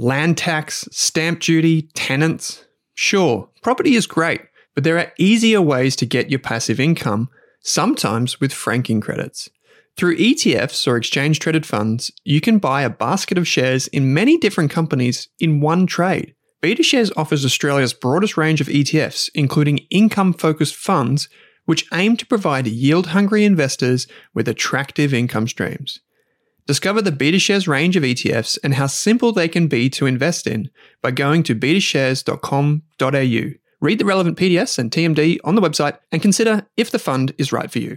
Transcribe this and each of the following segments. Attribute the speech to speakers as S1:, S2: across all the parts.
S1: Land tax, stamp duty, tenants. Sure, property is great, but there are easier ways to get your passive income, sometimes with franking credits. Through ETFs or exchange traded funds, you can buy a basket of shares in many different companies in one trade. BetaShares offers Australia's broadest range of ETFs, including income focused funds, which aim to provide yield hungry investors with attractive income streams. Discover the BetaShares range of ETFs and how simple they can be to invest in by going to betashares.com.au. Read the relevant PDS and TMD on the website and consider if the fund is right for you.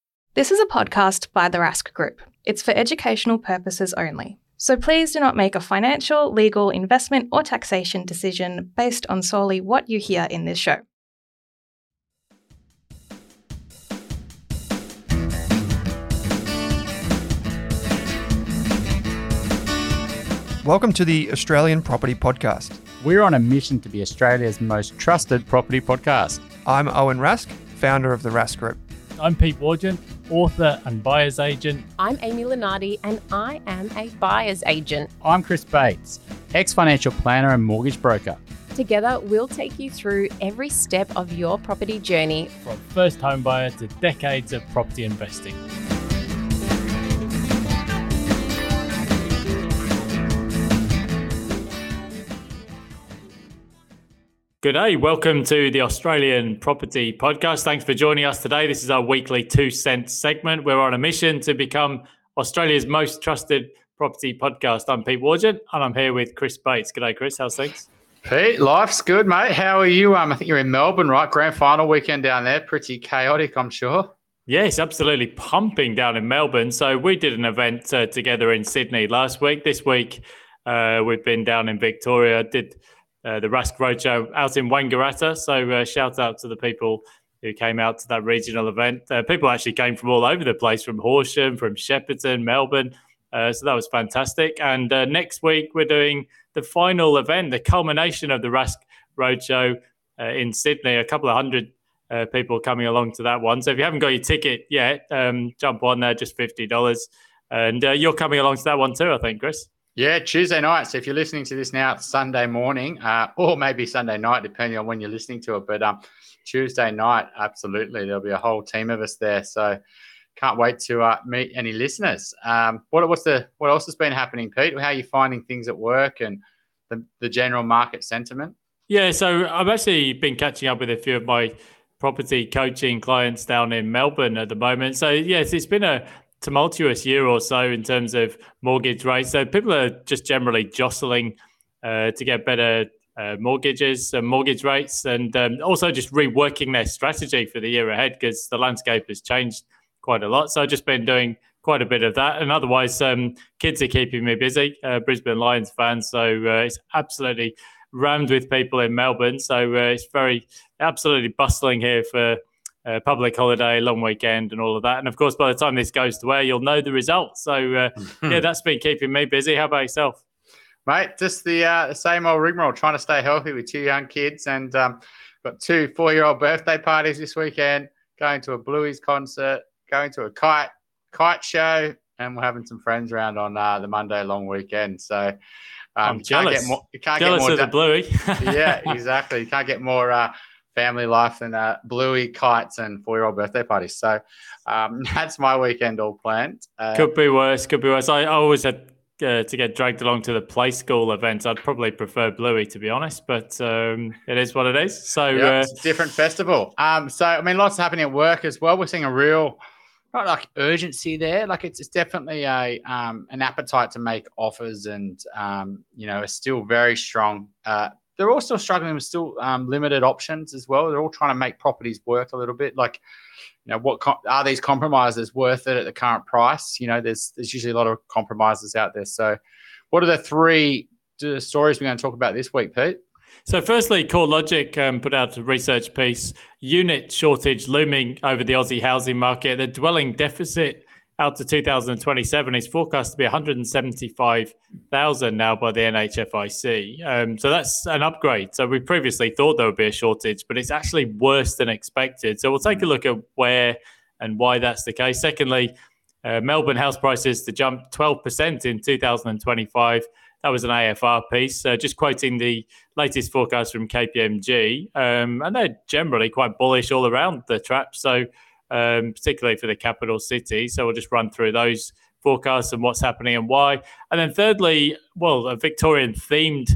S2: This is a podcast by the Rask Group. It's for educational purposes only. So please do not make a financial, legal, investment, or taxation decision based on solely what you hear in this show.
S1: Welcome to the Australian Property Podcast.
S3: We're on a mission to be Australia's most trusted property podcast.
S1: I'm Owen Rask, founder of the Rask Group.
S4: I'm Pete Wargent, author and buyer's agent.
S5: I'm Amy Lenardi, and I am a buyer's agent.
S3: I'm Chris Bates, ex financial planner and mortgage broker.
S5: Together, we'll take you through every step of your property journey
S4: from first home buyer to decades of property investing. Good day. Welcome to the Australian Property Podcast. Thanks for joining us today. This is our weekly two cents segment. We're on a mission to become Australia's most trusted property podcast. I'm Pete Wargent and I'm here with Chris Bates. Good day, Chris. How's things?
S3: Pete, life's good, mate. How are you? Um, I think you're in Melbourne, right? Grand final weekend down there. Pretty chaotic, I'm sure.
S4: Yes, absolutely pumping down in Melbourne. So we did an event uh, together in Sydney last week. This week, uh, we've been down in Victoria. Did uh, the Rask Roadshow out in Wangaratta. So uh, shout out to the people who came out to that regional event. Uh, people actually came from all over the place, from Horsham, from Shepparton, Melbourne. Uh, so that was fantastic. And uh, next week we're doing the final event, the culmination of the Rask Roadshow in Sydney. A couple of hundred people coming along to that one. So if you haven't got your ticket yet, um, jump on there, just fifty dollars. And you're coming along to that one too, I think, Chris.
S3: Yeah, Tuesday night. So if you're listening to this now, it's Sunday morning, uh, or maybe Sunday night, depending on when you're listening to it. But um, Tuesday night, absolutely, there'll be a whole team of us there. So can't wait to uh, meet any listeners. Um, what what's the what else has been happening, Pete? How are you finding things at work and the, the general market sentiment?
S4: Yeah, so I've actually been catching up with a few of my property coaching clients down in Melbourne at the moment. So yes, it's been a tumultuous year or so in terms of mortgage rates. So people are just generally jostling uh, to get better uh, mortgages and mortgage rates, and um, also just reworking their strategy for the year ahead because the landscape has changed quite a lot. So I've just been doing quite a bit of that, and otherwise, um, kids are keeping me busy. Uh, Brisbane Lions fans, so uh, it's absolutely rammed with people in Melbourne. So uh, it's very absolutely bustling here for uh, public holiday, long weekend, and all of that. And of course, by the time this goes to air, you'll know the results. So uh, yeah, that's been keeping me busy. How about yourself,
S3: mate? Just the uh, the same old rigmarole, trying to stay healthy with two young kids, and um, got two four year old birthday parties this weekend. Going to a Blues concert, going to a kite kite show, and we're having some friends around on uh, the Monday long weekend. So.
S4: Um, I'm jealous.
S3: Can't get more, you can't
S4: jealous
S3: get more
S4: of the Bluey.
S3: yeah, exactly. You can't get more uh, family life and uh, bluey kites and four year old birthday parties. So um, that's my weekend all planned.
S4: Uh, could be worse. Could be worse. I, always had uh, to get dragged along to the play school events. I'd probably prefer Bluey to be honest, but um, it is what it is. So
S3: yep, uh, different festival. Um, so I mean, lots happening at work as well. We're seeing a real not like urgency there. Like it's, it's definitely a um, an appetite to make offers, and um, you know, it's still very strong. Uh, they're also struggling with still um, limited options as well. They're all trying to make properties work a little bit. Like, you know, what are these compromises worth it at the current price? You know, there's there's usually a lot of compromises out there. So, what are the three stories we're going to talk about this week, Pete?
S4: So, firstly, CoreLogic um, put out a research piece unit shortage looming over the Aussie housing market. The dwelling deficit out to 2027 is forecast to be 175,000 now by the NHFIC. Um, so that's an upgrade. So we previously thought there would be a shortage, but it's actually worse than expected. So we'll take a look at where and why that's the case. Secondly, uh, Melbourne house prices to jump 12% in 2025. That was an AFR piece, uh, just quoting the latest forecast from KPMG. Um, and they're generally quite bullish all around the trap. So um, particularly for the capital city. So we'll just run through those forecasts and what's happening and why. And then thirdly, well, a Victorian themed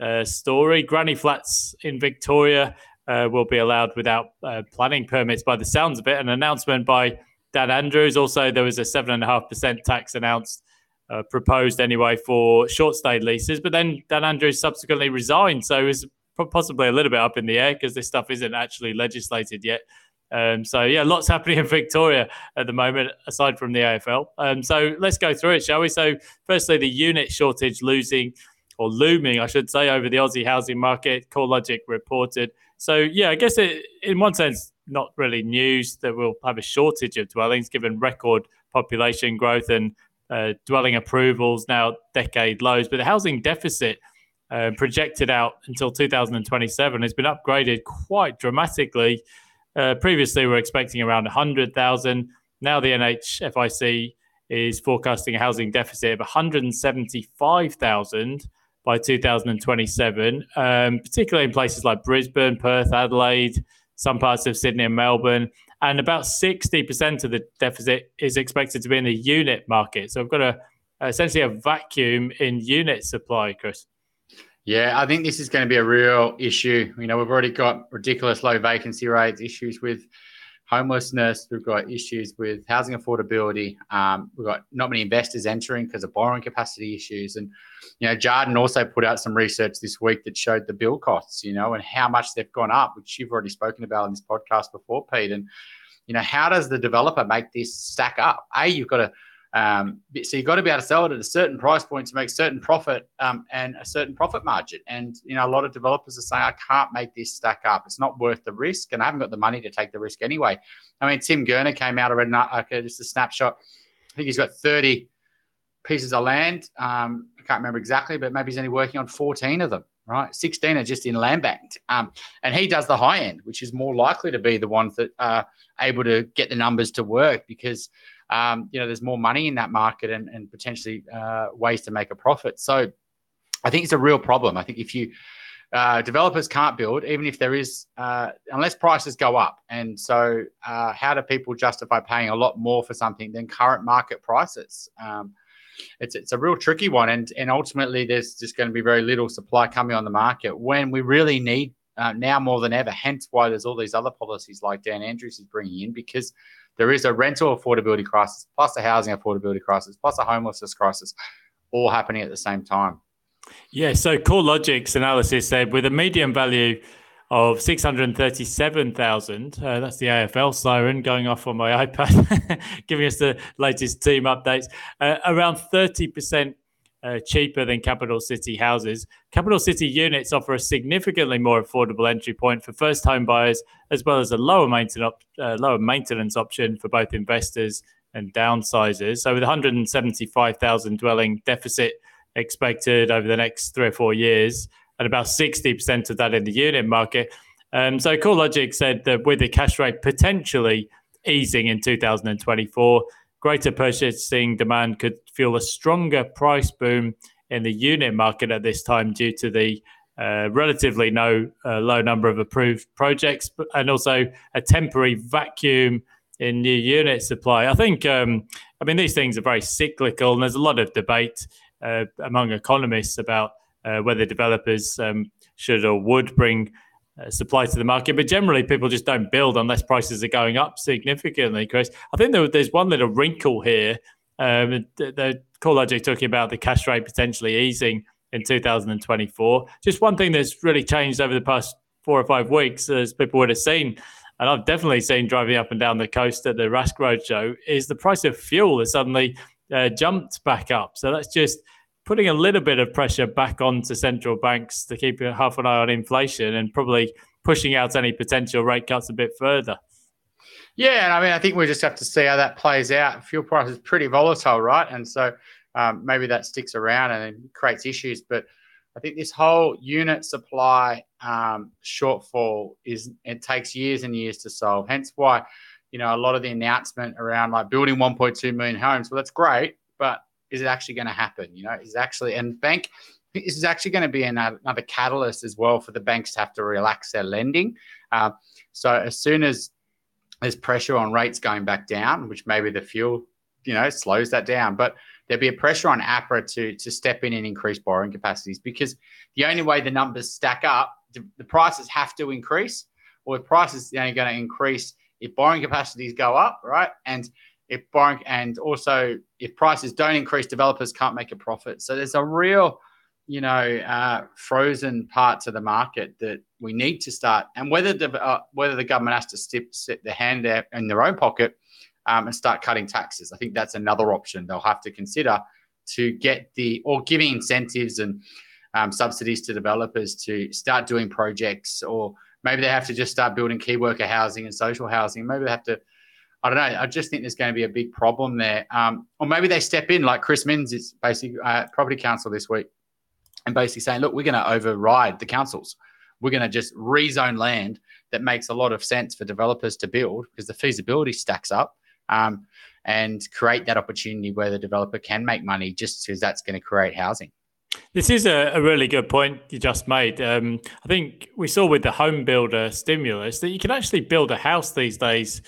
S4: uh, story. Granny flats in Victoria uh, will be allowed without uh, planning permits by the sounds of it. An announcement by Dan Andrews. Also, there was a 7.5% tax announced. Uh, proposed anyway for short stay leases, but then Dan Andrews subsequently resigned. So it was possibly a little bit up in the air because this stuff isn't actually legislated yet. Um, so yeah, lots happening in Victoria at the moment, aside from the AFL. Um, so let's go through it, shall we? So firstly, the unit shortage losing or looming, I should say, over the Aussie housing market. CoreLogic reported. So yeah, I guess it, in one sense, not really news that we'll have a shortage of dwellings given record population growth and uh, dwelling approvals now decade lows. But the housing deficit uh, projected out until 2027 has been upgraded quite dramatically. Uh, previously, we were expecting around 100,000. Now the NHFIC is forecasting a housing deficit of 175,000 by 2027, um, particularly in places like Brisbane, Perth, Adelaide, some parts of Sydney and Melbourne. And about 60% of the deficit is expected to be in the unit market. So we've got a essentially a vacuum in unit supply, Chris.
S3: Yeah, I think this is going to be a real issue. You know, we've already got ridiculous low vacancy rates, issues with homelessness, we've got issues with housing affordability. Um, we've got not many investors entering because of borrowing capacity issues. And, you know, Jarden also put out some research this week that showed the bill costs, you know, and how much they've gone up, which you've already spoken about in this podcast before, Pete. And, you know, how does the developer make this stack up? A, you've got to um, so you've got to be able to sell it at a certain price point to make certain profit um, and a certain profit margin. And you know, a lot of developers are saying, "I can't make this stack up. It's not worth the risk, and I haven't got the money to take the risk anyway." I mean, Tim Gurner came out. I read okay, just a snapshot. I think he's got 30 pieces of land. Um, I can't remember exactly, but maybe he's only working on 14 of them. Right, 16 are just in land banked. Um, and he does the high end, which is more likely to be the ones that are able to get the numbers to work because um, you know, there's more money in that market and, and potentially uh, ways to make a profit. So I think it's a real problem. I think if you uh, developers can't build, even if there is, uh, unless prices go up. And so, uh, how do people justify paying a lot more for something than current market prices? Um, it's it's a real tricky one, and and ultimately, there's just going to be very little supply coming on the market when we really need uh, now more than ever. Hence, why there's all these other policies like Dan Andrews is bringing in because there is a rental affordability crisis, plus a housing affordability crisis, plus a homelessness crisis, all happening at the same time.
S4: Yeah, so CoreLogic's analysis said with a median value of 637,000, uh, that's the AFL siren going off on my iPad, giving us the latest team updates, uh, around 30% uh, cheaper than capital city houses. Capital city units offer a significantly more affordable entry point for first home buyers, as well as a lower maintenance uh, lower maintenance option for both investors and downsizers. So, with 175,000 dwelling deficit expected over the next three or four years, and about 60% of that in the unit market. Um, so, CoreLogic said that with the cash rate potentially easing in 2024 greater purchasing demand could fuel a stronger price boom in the unit market at this time due to the uh, relatively no, uh, low number of approved projects and also a temporary vacuum in new unit supply. I think, um, I mean, these things are very cyclical and there's a lot of debate uh, among economists about uh, whether developers um, should or would bring uh, supply to the market. But generally, people just don't build unless prices are going up significantly, Chris. I think there, there's one little wrinkle here. Um, the, the CoreLogic talking about the cash rate potentially easing in 2024. Just one thing that's really changed over the past four or five weeks, as people would have seen, and I've definitely seen driving up and down the coast at the Rask Road show, is the price of fuel has suddenly uh, jumped back up. So that's just putting a little bit of pressure back onto central banks to keep half an eye on inflation and probably pushing out any potential rate cuts a bit further.
S3: Yeah, and I mean, I think we just have to see how that plays out. Fuel price is pretty volatile, right? And so um, maybe that sticks around and creates issues. But I think this whole unit supply um, shortfall is it takes years and years to solve. Hence why, you know, a lot of the announcement around like building 1.2 million homes. Well, that's great, but is it actually going to happen? You know, is actually and bank this is actually going to be another, catalyst as well for the banks to have to relax their lending. Uh, so as soon as there's pressure on rates going back down, which maybe the fuel, you know, slows that down, but there'll be a pressure on APRA to to step in and increase borrowing capacities because the only way the numbers stack up, the, the prices have to increase, or the prices are only going to increase if borrowing capacities go up, right? And if borrowing and also if prices don't increase, developers can't make a profit. So there's a real you know, uh, frozen parts of the market that we need to start, and whether the uh, whether the government has to step, set their hand out in their own pocket um, and start cutting taxes. I think that's another option they'll have to consider to get the or giving incentives and um, subsidies to developers to start doing projects, or maybe they have to just start building key worker housing and social housing. Maybe they have to. I don't know. I just think there's going to be a big problem there. Um, or maybe they step in, like Chris Minns is basically uh, property council this week and basically saying, look, we're going to override the councils. We're going to just rezone land that makes a lot of sense for developers to build because the feasibility stacks up um, and create that opportunity where the developer can make money just because that's going to create housing.
S4: This is a, a, really good point you just made. Um, I think we saw with the home builder stimulus that you can actually build a house these days.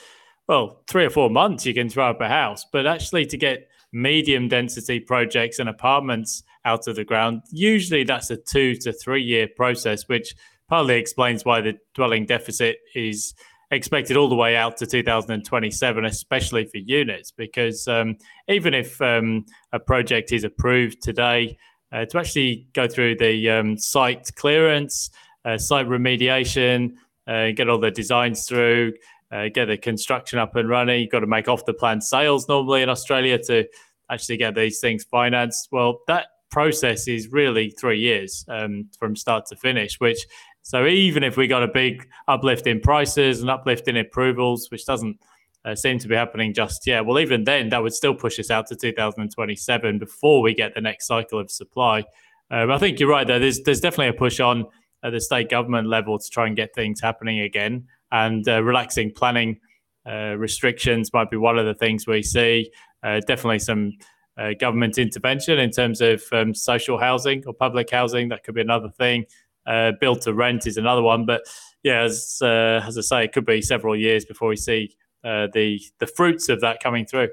S4: Well, three or four months you can throw up a house, but actually to get medium density projects and apartments out of the ground. Usually that's a two to three year process, which partly explains why the dwelling deficit is expected all the way out to 2027, especially for units, because um, even if um, a project is approved today, uh, to actually go through the um, site clearance, uh, site remediation, uh, get all the designs through, uh, get the construction up and running. You've got to make off the plan sales normally in Australia to actually get these things financed. Well, that process is really three years um, from start to finish, which so even if we got a big uplift in prices and uplift in approvals, which doesn't uh, seem to be happening just yet, well, even then, that would still push us out to 2027 before we get the next cycle of supply. Um, I think you're right, though. There's, there's definitely a push on at the state government level to try and get things happening again and uh, relaxing planning uh, restrictions might be one of the things we see. Uh, definitely some uh, government intervention in terms of um, social housing or public housing. That could be another thing. Uh, build to rent is another one. But yeah, as, uh, as I say, it could be several years before we see the the fruits of that coming through.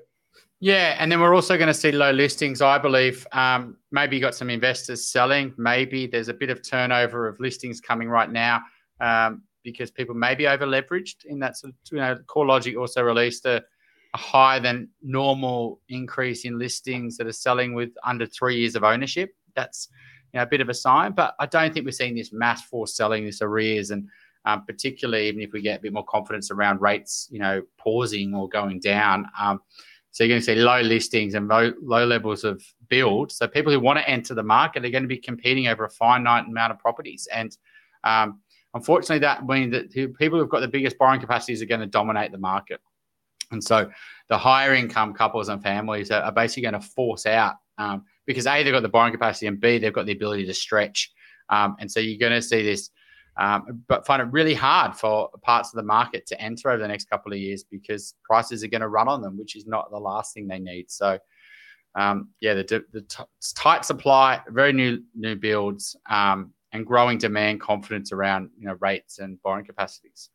S3: Yeah, and then we're also going to see low listings, I believe. Um, maybe you got some investors selling. Maybe there's a bit of turnover of listings coming right now. Um, because people may be over leveraged in that sort of, you know, also released a, a higher than normal increase in listings that are selling with under three years of ownership. That's you know, a bit of a sign, but I don't think we're seeing this mass force selling, this arrears, and um, particularly even if we get a bit more confidence around rates, you know, pausing or going down. Um, so you're going to see low listings and low, low levels of build. So people who want to enter the market are going to be competing over a finite amount of properties, and um, Unfortunately, that means that people who've got the biggest borrowing capacities are going to dominate the market. And so the higher income couples and families are, basically going to force out um, because A, they've got the borrowing capacity and B, they've got the ability to stretch. Um, and so you're going to see this, um, but find it really hard for parts of the market to enter over the next couple of years because prices are going to run on them, which is not the last thing they need. So, um, yeah, the, the t- tight supply, very new new builds, um, and growing demand confidence around you know rates and borrowing capacities.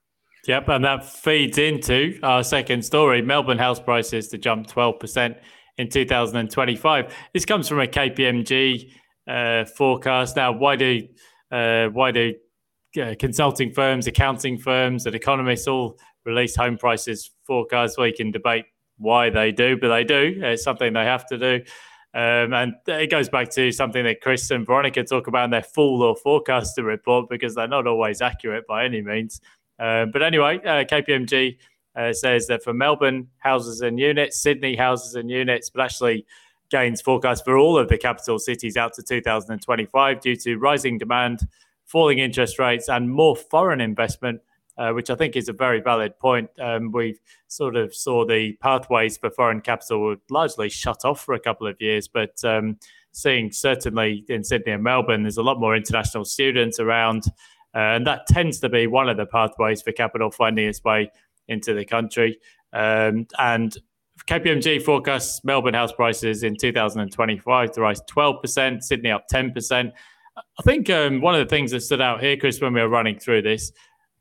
S4: Yep, and that feeds into our second story. Melbourne house prices to jump 12% in 2025. This comes from a KPMG uh, forecast. Now, why do uh, why do uh, consulting firms, accounting firms, and economists all release home prices forecasts? We can debate why they do, but they do. It's something they have to do. Um, and it goes back to something that Chris and Veronica talk about in their Fool or forecaster report because they're not always accurate by any means. Uh, but anyway, uh, KPMG uh, says that for Melbourne houses and units, Sydney houses and units, but actually gains forecast for all of the capital cities out to 2025 due to rising demand, falling interest rates, and more foreign investment. Uh, which I think is a very valid point. Um, we sort of saw the pathways for foreign capital were largely shut off for a couple of years, but um, seeing certainly in Sydney and Melbourne, there's a lot more international students around, uh, and that tends to be one of the pathways for capital finding its way into the country. Um, and KPMG forecasts Melbourne house prices in 2025 to rise 12%, Sydney up 10%. I think um, one of the things that stood out here, Chris, when we were running through this,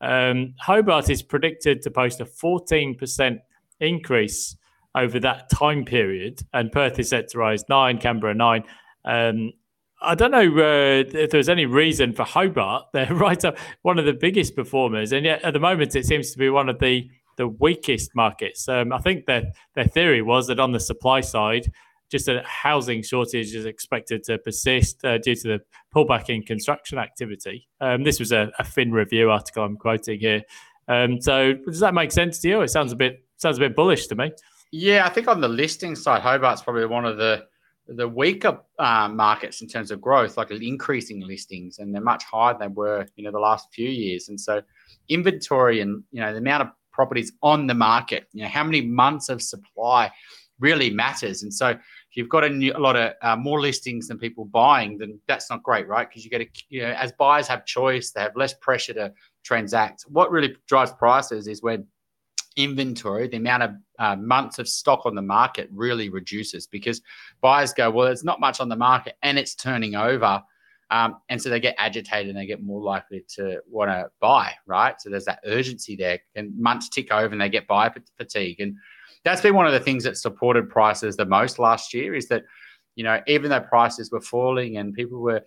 S4: um, Hobart is predicted to post a 14% increase over that time period, and Perth is set to rise 9, Canberra 9. Um, I don't know uh, if there's any reason for Hobart. They're right up one of the biggest performers, and yet at the moment it seems to be one of the the weakest markets. Um, I think that their theory was that on the supply side, just a housing shortage is expected to persist uh, due to the pullback in construction activity. Um, this was a, a Fin Review article I'm quoting here. Um, so does that make sense to you? It sounds a bit sounds a bit bullish to me.
S3: Yeah, I think on the listing side, Hobart's probably one of the the weaker uh, markets in terms of growth, like increasing listings, and they're much higher than they were, you know, the last few years. And so, inventory and you know the amount of properties on the market, you know, how many months of supply really matters. And so, if you've got a, new, a lot of uh, more listings than people buying, then that's not great, right? Because you get a, you know, as buyers have choice, they have less pressure to transact. What really drives prices is when inventory, the amount of uh, months of stock on the market really reduces because buyers go, well, there's not much on the market and it's turning over. Um, and so they get agitated and they get more likely to want to buy, right? So there's that urgency there, and months tick over and they get buy fatigue. And that's been one of the things that supported prices the most last year is that, you know, even though prices were falling and people were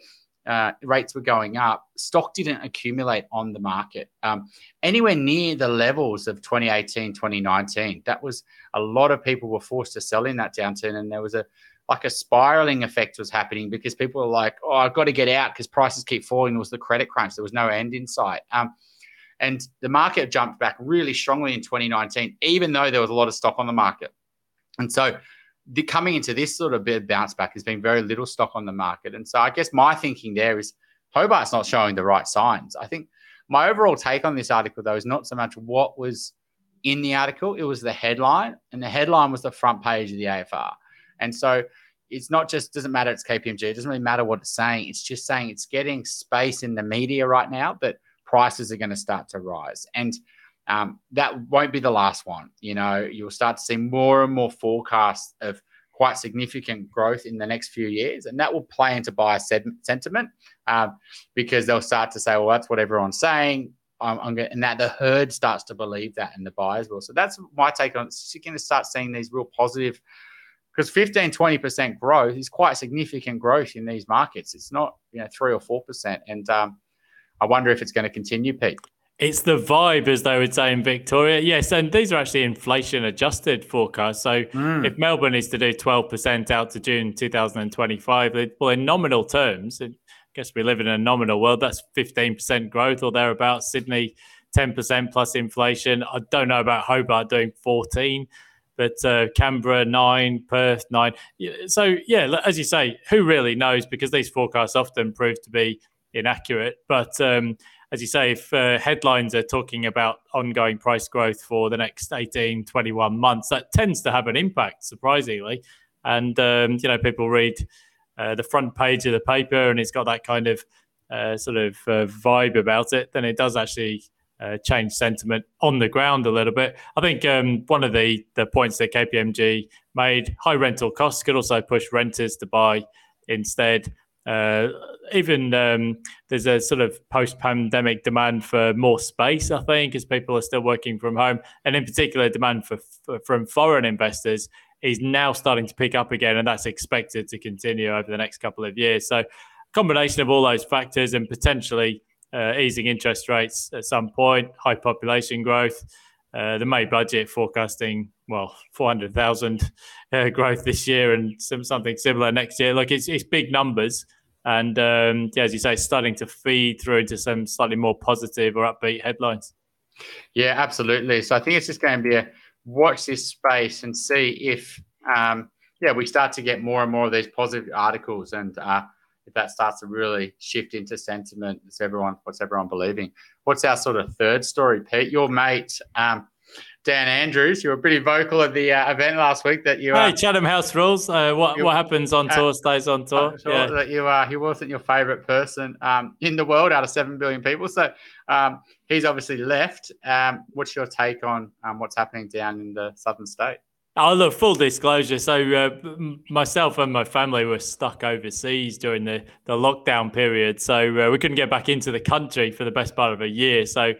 S3: uh, rates were going up, stock didn't accumulate on the market um, anywhere near the levels of 2018, 2019. That was a lot of people were forced to sell in that downturn, and there was a like a spiraling effect was happening because people were like, "Oh, I've got to get out because prices keep falling." It was the credit crunch. There was no end in sight. Um, and the market jumped back really strongly in 2019, even though there was a lot of stock on the market. And so the, coming into this sort of bit bounce back has been very little stock on the market. And so I guess my thinking there is Hobart's not showing the right signs. I think my overall take on this article, though, is not so much what was in the article, it was the headline. And the headline was the front page of the AFR. And so it's not just doesn't matter it's KPMG, it doesn't really matter what it's saying. It's just saying it's getting space in the media right now that prices are going to start to rise. And um, that won't be the last one. You know, you'll start to see more and more forecasts of quite significant growth in the next few years, and that will play into buyer sentiment um, because they'll start to say, "Well, that's what everyone's saying." I'm, I'm and that the herd starts to believe that, and the buyers will. So that's my take on it. You're going to start seeing these real positive because 15 20% growth is quite significant growth in these markets it's not you know 3 or 4% and um, i wonder if it's going to continue pete
S4: it's the vibe, as they would say in Victoria. Yes, and these are actually inflation adjusted forecasts. So mm. if Melbourne is to do 12% out to June 2025, well, in nominal terms, I guess we live in a nominal world, that's 15% growth or thereabouts. Sydney, 10% plus inflation. I don't know about Hobart doing 14 but uh, Canberra nine, Perth nine. So yeah, as you say, who really knows? Because these forecasts often prove to be inaccurate. But um, as you say, if uh, headlines are talking about ongoing price growth for the next 18, 21 months, that tends to have an impact, surprisingly. And, um, you know, people read uh, the front page of the paper and it's got that kind of uh, sort of uh, vibe about it, then it does actually uh, change sentiment on the ground a little bit. I think um, one of the, the points that KPMG made high rental costs could also push renters to buy instead. Uh, even um, there's a sort of post-pandemic demand for more space, I think, as people are still working from home, and in particular, demand for, for, from foreign investors is now starting to pick up again, and that's expected to continue over the next couple of years. So, combination of all those factors and potentially uh, easing interest rates at some point, high population growth, uh, the May budget forecasting well 400,000 uh, growth this year and some, something similar next year. Like it's it's big numbers, and um, yeah, as you say, starting to feed through into some slightly more positive or upbeat headlines.
S3: Yeah, absolutely. So I think it's just going to be a watch this space and see if um, yeah, we start to get more and more of these positive articles, and uh, if that starts to really shift into sentiment, it's everyone, what's everyone believing? What's our sort of third story, Pete? Your mate, um, Dan Andrews, you were pretty vocal at the uh, event last week that you.
S4: Hey, uh, Chatham House rules. Uh, what what happens on
S3: uh,
S4: tour stays on tour.
S3: Sure yeah. that you uh, he wasn't your favourite person um, in the world out of seven billion people. So um, he's obviously left. Um, what's your take on um, what's happening down in the southern state?
S4: Oh, look, full disclosure. So, uh, myself and my family were stuck overseas during the, the lockdown period. So, uh, we couldn't get back into the country for the best part of a year. So,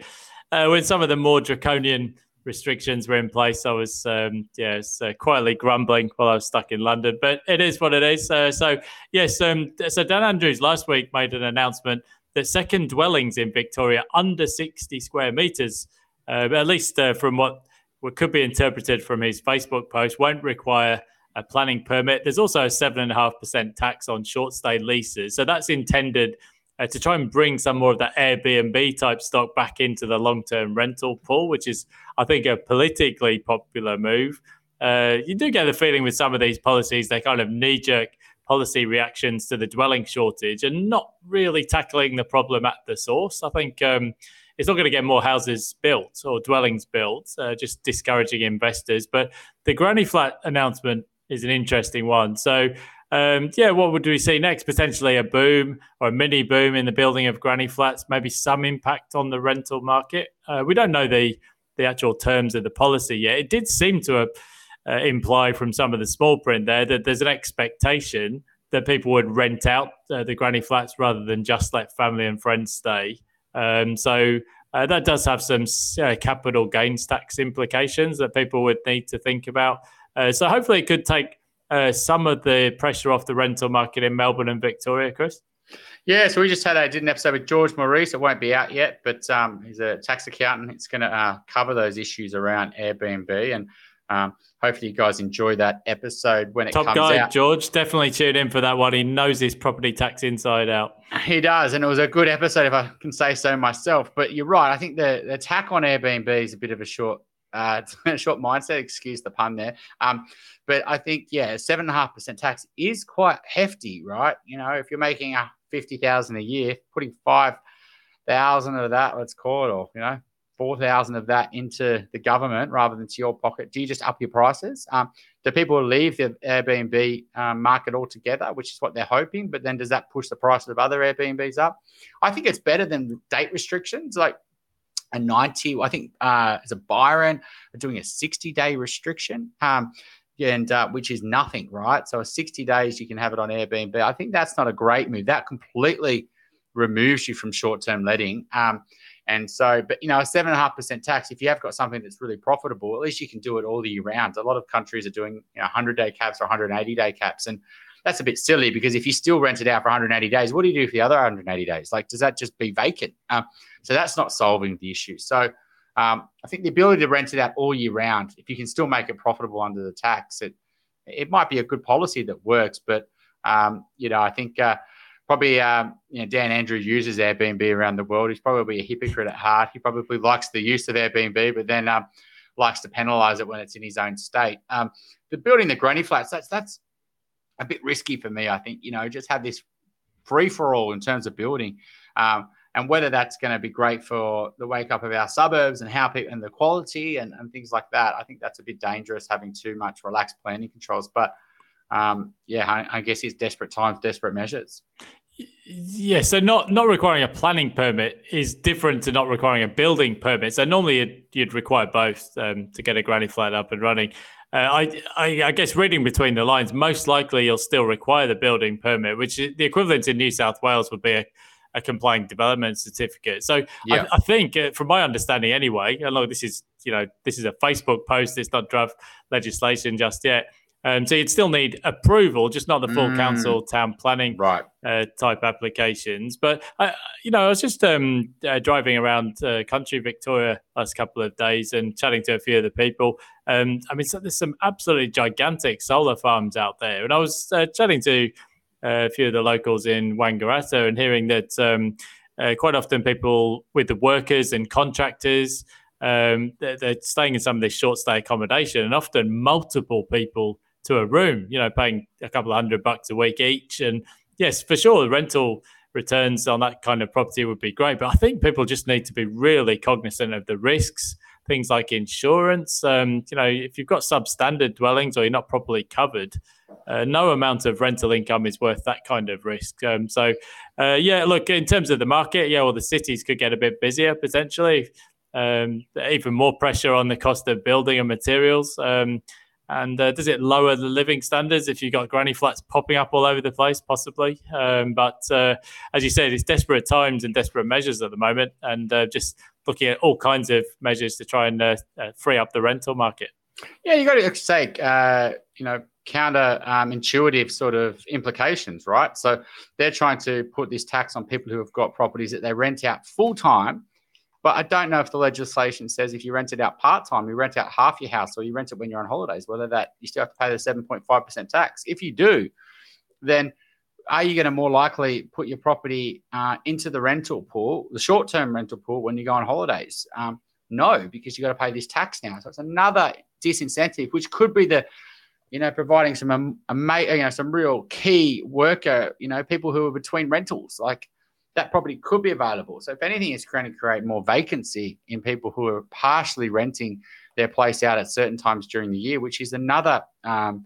S4: uh, when some of the more draconian restrictions were in place, I was, um, yeah, uh, quietly grumbling while I was stuck in London. But it is what it is. Uh, so, yes, um, so Dan Andrews last week made an announcement that second dwellings in Victoria under 60 square metres, uh, at least from what what could be interpreted from his Facebook post won't require a planning permit. There's also a 7.5% tax on short stay leases. So that's intended uh, to try and bring some more of that Airbnb type stock back into the long term rental pool, which is, I think, a politically popular move. Uh, you do get the feeling with some of these policies, they kind of knee jerk policy reactions to the dwelling shortage and not really tackling the problem at the source. I think. Um, it's not going to get more houses built or dwellings built, uh, just discouraging investors. But the granny flat announcement is an interesting one. So, um, yeah, what would we see next? Potentially a boom or a mini boom in the building of granny flats, maybe some impact on the rental market. Uh, we don't know the the actual terms of the policy yet. It did seem to uh, imply from some of the small print there that there's an expectation that people would rent out uh, the granny flats rather than just let family and friends stay. Um, so uh, that does have some uh, capital gains tax implications that people would need to think about. Uh, so hopefully it could take uh, some of the pressure off the rental market in Melbourne and Victoria, Chris.
S3: Yeah, so we just had a did an episode with George Maurice. It won't be out yet, but um, he's a tax accountant. It's going to uh, cover those issues around Airbnb and um, hopefully, you guys enjoy that episode when it
S4: Top
S3: comes
S4: guy,
S3: out.
S4: George. Definitely tune in for that one. He knows his property tax inside out.
S3: He does, and it was a good episode, if I can say so myself. But you're right. I think the, the attack on Airbnb is a bit of a short, uh, short mindset. Excuse the pun there. Um, but I think yeah, seven and a half percent tax is quite hefty, right? You know, if you're making a fifty thousand a year, putting five thousand of that, let's call it, or you know, 4,000 of that into the government rather than to your pocket? Do you just up your prices? Um, do people leave the Airbnb um, market altogether, which is what they're hoping? But then does that push the prices of other Airbnbs up? I think it's better than date restrictions. Like a 90, I think uh, as a Byron, doing a 60 day restriction. Um, and uh, which is nothing, right? So, a 60 days you can have it on Airbnb. I think that's not a great move. That completely removes you from short term letting. Um, and so, but you know, a seven and a half percent tax, if you have got something that's really profitable, at least you can do it all the year round. A lot of countries are doing, you know, 100 day caps or 180 day caps. And that's a bit silly because if you still rent it out for 180 days, what do you do for the other 180 days? Like, does that just be vacant? Um, so that's not solving the issue. So um, I think the ability to rent it out all year round, if you can still make it profitable under the tax, it it might be a good policy that works. But um, you know, I think uh, probably um, you know, Dan Andrews uses Airbnb around the world. He's probably a hypocrite at heart. He probably likes the use of Airbnb, but then um, likes to penalise it when it's in his own state. Um, but building the granny flats, that's that's a bit risky for me. I think you know just have this free for all in terms of building. Um, and whether that's going to be great for the wake up of our suburbs and how people and the quality and, and things like that, I think that's a bit dangerous having too much relaxed planning controls. But um, yeah, I, I, guess it's desperate times, desperate measures.
S4: Yeah, so not not requiring a planning permit is different to not requiring a building permit. So normally you'd, you'd require both um, to get a granny flat up and running. Uh, I, I, I guess reading between the lines, most likely you'll still require the building permit, which the equivalent in New South Wales would be a, a complying development certificate. So yeah. I, I, think, uh, from my understanding anyway, and look, this is you know this is a Facebook post, it's not draft legislation just yet. Um, so you'd still need approval, just not the full mm. council town planning
S3: right.
S4: uh, type applications. But I, you know, I was just um, uh, driving around uh, country Victoria last couple of days and chatting to a few of the people. Um, I mean, so there's some absolutely gigantic solar farms out there, and I was uh, chatting to uh, a few of the locals in Wangaratta and hearing that um, uh, quite often people with the workers and contractors. Um, they're, they're, staying in some of this short stay accommodation, and often multiple people to a room, you know, paying a couple of hundred bucks a week each. And yes, for sure, the rental returns on that kind of property would be great. But I think people just need to be really cognizant of the risks, things like insurance. Um, you know, if you've got substandard dwellings or you're not properly covered, uh, no amount of rental income is worth that kind of risk. Um, so, uh, yeah, look, in terms of the market, yeah, well, the cities could get a bit busier potentially. Um, even more pressure on the cost of building and materials. Um, and uh, does it lower the living standards if you've got granny flats popping up all over the place? Possibly. Um, but uh, as you said, it's desperate times and desperate measures at the moment, and uh, just looking at all kinds of measures to try and uh, uh, free up the rental market.
S3: Yeah, you've got to say, uh, you know, counter um, intuitive sort of implications, right? So they're trying to put this tax on people who have got properties that they rent out full time but I don't know if the legislation says if you rent it out part time, you rent out half your house or you rent it when you're on holidays, whether that you still have to pay the 7.5% tax. If you do, then are you going to more likely put your property uh, into the rental pool, the short term rental pool, when you go on holidays? Um, no, because you've got to pay this tax now. So it's another disincentive, which could be the, you know, providing some, um, you know, some real key worker, you know, people who are between rentals. Like that property could be available. So if anything, it's going to create more vacancy in people who are partially renting their place out at certain times during the year, which is another um,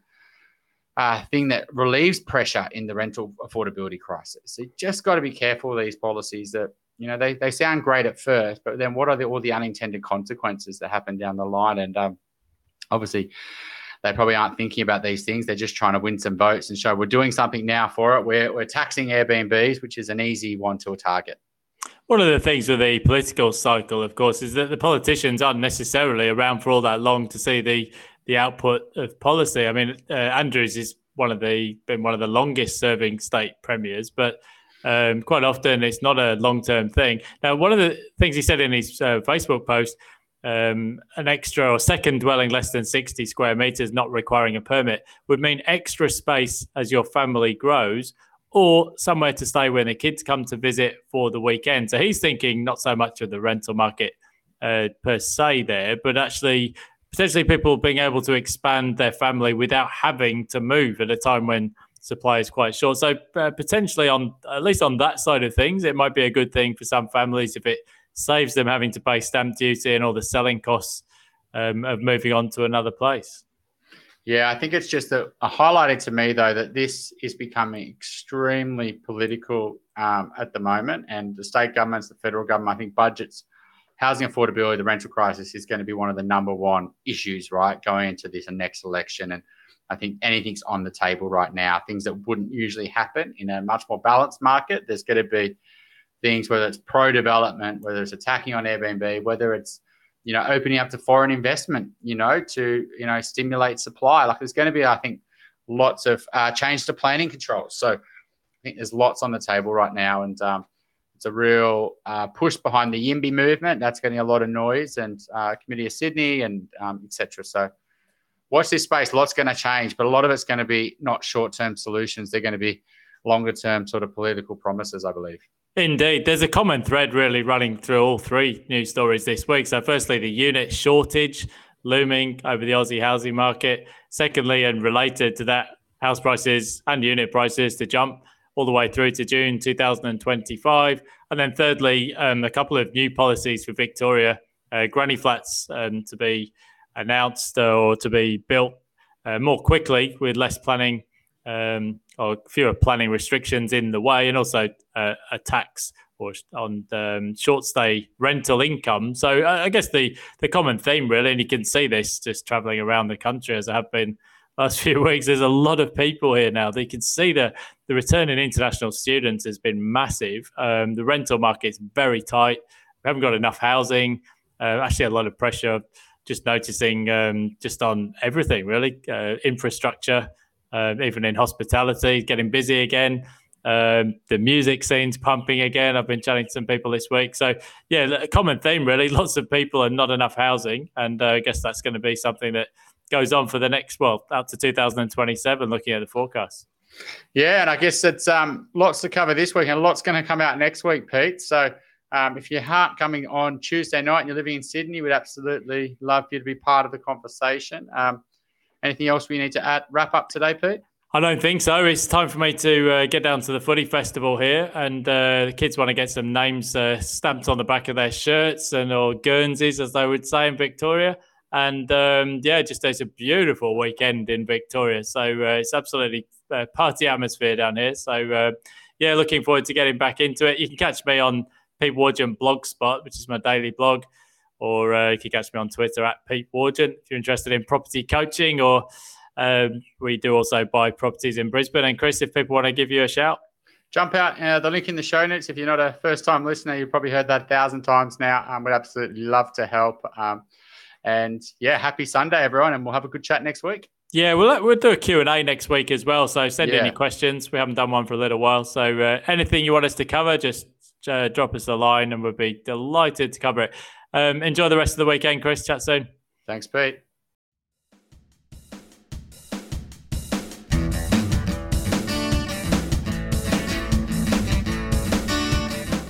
S3: uh, thing that relieves pressure in the rental affordability crisis. So you just got to be careful these policies that you know they, they sound great at first, but then what are the, all the unintended consequences that happen down the line? And um, obviously, they probably aren't thinking about these things. They're just trying to win some votes and show we're doing something now for it. We're, we're taxing Airbnbs, which is an easy one to target.
S4: One of the things with the political cycle, of course, is that the politicians aren't necessarily around for all that long to see the the output of policy. I mean, uh, Andrews is one of the been one of the longest serving state premiers, but um, quite often it's not a long term thing. Now, one of the things he said in his uh, Facebook post um, an extra or second dwelling less than 60 square meters not requiring a permit would mean extra space as your family grows or somewhere to stay when the kids come to visit for the weekend. So he's thinking not so much of the rental market uh, per se there, but actually potentially people being able to expand their family without having to move at a time when supply is quite short. So uh, potentially on at least on that side of things, it might be a good thing for some families if it saves them having to pay stamp duty and all the selling costs um, of moving on to another place.
S3: Yeah, I think it's just a, a highlighted to me though that this is becoming extremely political um, at the moment, and the state governments, the federal government, I think budgets, housing affordability, the rental crisis is going to be one of the number one issues, right, going into this next election. And I think anything's on the table right now, things that wouldn't usually happen in a much more balanced market. There's going to be things, whether it's pro development, whether it's attacking on Airbnb, whether it's you know opening up to foreign investment, you know, to you know stimulate supply. Like there's going to be, I think, lots of uh, change to planning controls. So I think there's lots on the table right now, and um, it's a real uh, push behind the YIMBY movement. That's getting a lot of noise, and uh, Committee of Sydney, and um, etc. So watch this space. Lots going to change, but a lot of it's going to be not short-term solutions. They're going to be longer-term sort of political promises, I believe.
S4: Indeed. There's a common thread really running through all three news stories this week. So, firstly, the unit shortage looming over the Aussie housing market. Secondly, and related to that, house prices and unit prices to jump all the way through to June 2025. And then, thirdly, um, a couple of new policies for Victoria uh, granny flats um, to be announced or to be built uh, more quickly with less planning um, or fewer planning restrictions in the way, and also uh, a tax or on um, short stay rental income. So uh, I guess the the common theme really, and you can see this just traveling around the country as I have been last few weeks. There's a lot of people here now. They can see the the return in international students has been massive. Um, the rental market's very tight. We haven't got enough housing. Uh, actually, a lot of pressure. Just noticing, um, just on everything really, uh, infrastructure um, even in hospitality, getting busy again. Um, the music scene's pumping again. I've been chatting to some people this week. So, yeah, a common theme really. Lots of people and not enough housing. And uh, I guess that's going to be something that goes on for the next, well, out to 2027, looking at the forecast.
S3: Yeah, and I guess it's um, lots to cover this week and lots going to come out next week, Pete. So, um, if you aren't coming on Tuesday night and you're living in Sydney, we'd absolutely love you to be part of the conversation. Um, anything else we need to add, wrap up today, Pete?
S4: I don't think so. It's time for me to uh, get down to the footy festival here, and uh, the kids want to get some names uh, stamped on the back of their shirts and or Guernseys, as they would say in Victoria. And um, yeah, just it's a beautiful weekend in Victoria. So uh, it's absolutely uh, party atmosphere down here. So uh, yeah, looking forward to getting back into it. You can catch me on Pete Wargent Blogspot, which is my daily blog, or you can catch me on Twitter at Pete Wargent if you're interested in property coaching or um, we do also buy properties in Brisbane. And Chris, if people want to give you a shout,
S3: jump out uh, the link in the show notes. If you're not a first time listener, you've probably heard that a thousand times now. Um, we'd absolutely love to help. Um, and yeah, happy Sunday, everyone, and we'll have a good chat next week.
S4: Yeah, we'll we'll do a Q and A next week as well. So send yeah. any questions. We haven't done one for a little while. So uh, anything you want us to cover, just uh, drop us a line, and we'll be delighted to cover it. Um, enjoy the rest of the weekend, Chris. Chat soon.
S3: Thanks, Pete.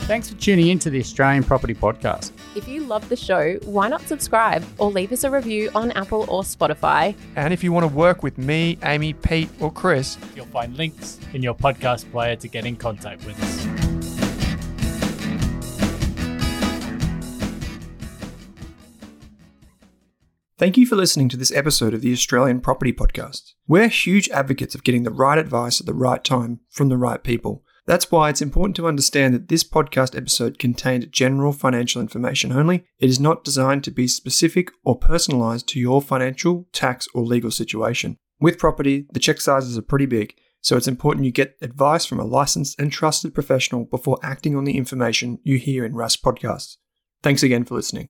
S3: Thanks for tuning in to the Australian Property Podcast.
S5: If you love the show, why not subscribe or leave us a review on Apple or Spotify?
S1: And if you want to work with me, Amy, Pete, or Chris,
S4: you'll find links in your podcast player to get in contact with us.
S1: Thank you for listening to this episode of the Australian Property Podcast. We're huge advocates of getting the right advice at the right time from the right people. That's why it's important to understand that this podcast episode contained general financial information only. It is not designed to be specific or personalized to your financial, tax, or legal situation. With property, the check sizes are pretty big, so it's important you get advice from a licensed and trusted professional before acting on the information you hear in Rask podcasts. Thanks again for listening.